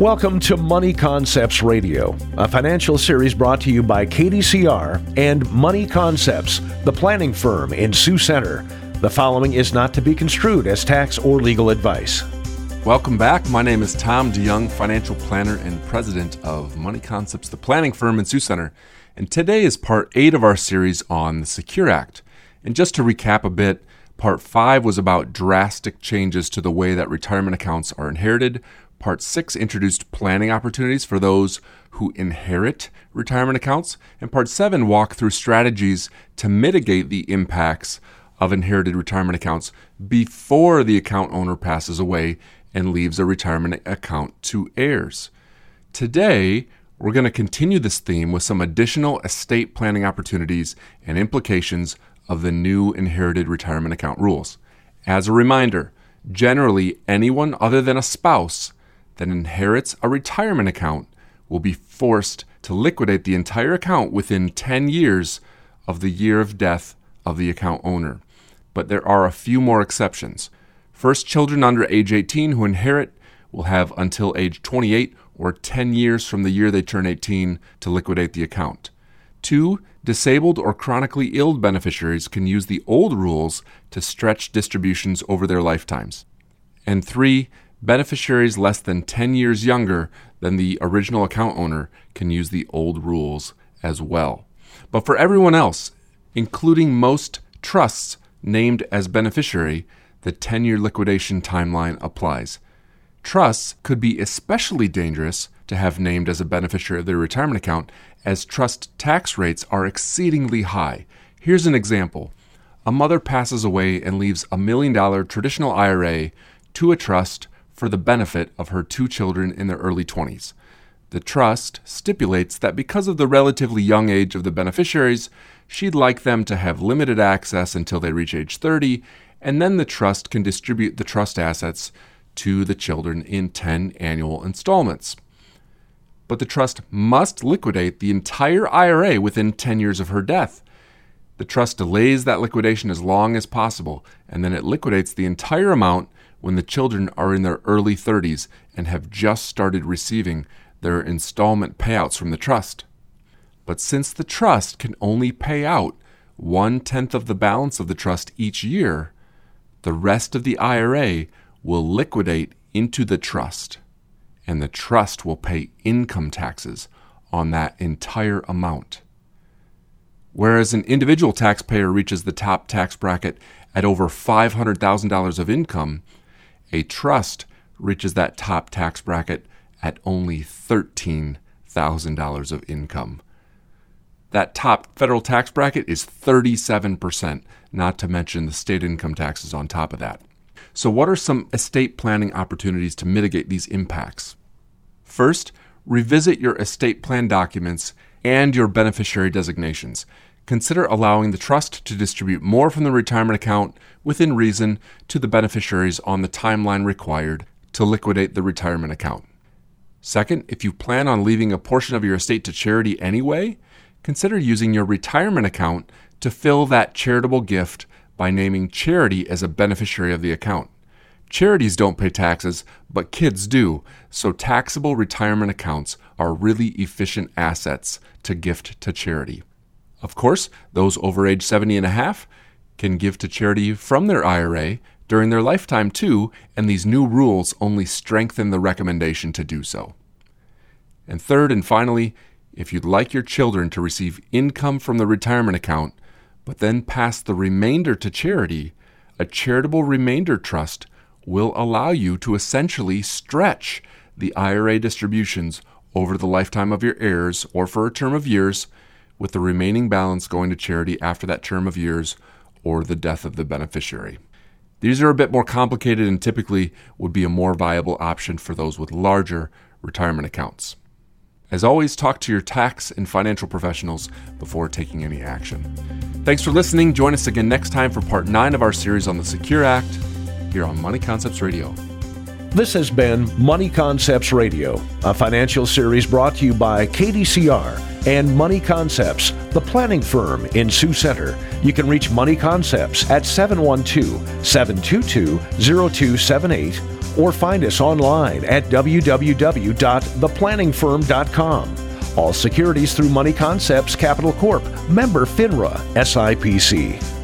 Welcome to Money Concepts Radio, a financial series brought to you by KDCR and Money Concepts, the planning firm in Sioux Center. The following is not to be construed as tax or legal advice. Welcome back. My name is Tom DeYoung, financial planner and president of Money Concepts, the planning firm in Sioux Center. And today is part eight of our series on the Secure Act. And just to recap a bit, part five was about drastic changes to the way that retirement accounts are inherited. Part 6 introduced planning opportunities for those who inherit retirement accounts, and Part 7 walked through strategies to mitigate the impacts of inherited retirement accounts before the account owner passes away and leaves a retirement account to heirs. Today, we're going to continue this theme with some additional estate planning opportunities and implications of the new inherited retirement account rules. As a reminder, generally anyone other than a spouse that inherits a retirement account will be forced to liquidate the entire account within 10 years of the year of death of the account owner. But there are a few more exceptions. First, children under age 18 who inherit will have until age 28 or 10 years from the year they turn 18 to liquidate the account. Two, disabled or chronically ill beneficiaries can use the old rules to stretch distributions over their lifetimes. And three, beneficiaries less than 10 years younger than the original account owner can use the old rules as well. But for everyone else, including most trusts named as beneficiary, the 10 year liquidation timeline applies. Trusts could be especially dangerous to have named as a beneficiary of their retirement account, as trust tax rates are exceedingly high. Here's an example a mother passes away and leaves a million dollar traditional IRA to a trust for the benefit of her two children in their early 20s. The trust stipulates that because of the relatively young age of the beneficiaries, she'd like them to have limited access until they reach age 30, and then the trust can distribute the trust assets to the children in 10 annual installments. But the trust must liquidate the entire IRA within 10 years of her death. The trust delays that liquidation as long as possible, and then it liquidates the entire amount when the children are in their early 30s and have just started receiving their installment payouts from the trust. But since the trust can only pay out one tenth of the balance of the trust each year, the rest of the IRA will liquidate into the trust, and the trust will pay income taxes on that entire amount. Whereas an individual taxpayer reaches the top tax bracket at over $500,000 of income, a trust reaches that top tax bracket at only $13,000 of income. That top federal tax bracket is 37%, not to mention the state income taxes on top of that. So, what are some estate planning opportunities to mitigate these impacts? First, revisit your estate plan documents and your beneficiary designations consider allowing the trust to distribute more from the retirement account within reason to the beneficiaries on the timeline required to liquidate the retirement account. Second, if you plan on leaving a portion of your estate to charity anyway, consider using your retirement account to fill that charitable gift by naming charity as a beneficiary of the account. Charities don't pay taxes, but kids do, so taxable retirement accounts are really efficient assets to gift to charity. Of course, those over age 70 and a half can give to charity from their IRA during their lifetime too, and these new rules only strengthen the recommendation to do so. And third and finally, if you'd like your children to receive income from the retirement account, but then pass the remainder to charity, a charitable remainder trust will allow you to essentially stretch the IRA distributions over the lifetime of your heirs or for a term of years with the remaining balance going to charity after that term of years or the death of the beneficiary. These are a bit more complicated and typically would be a more viable option for those with larger retirement accounts. As always, talk to your tax and financial professionals before taking any action. Thanks for listening. Join us again next time for part 9 of our series on the Secure Act here on Money Concepts Radio. This has been Money Concepts Radio, a financial series brought to you by KDCR and Money Concepts, the planning firm in Sioux Center. You can reach Money Concepts at 712 722 0278 or find us online at www.theplanningfirm.com. All securities through Money Concepts Capital Corp. Member FINRA SIPC.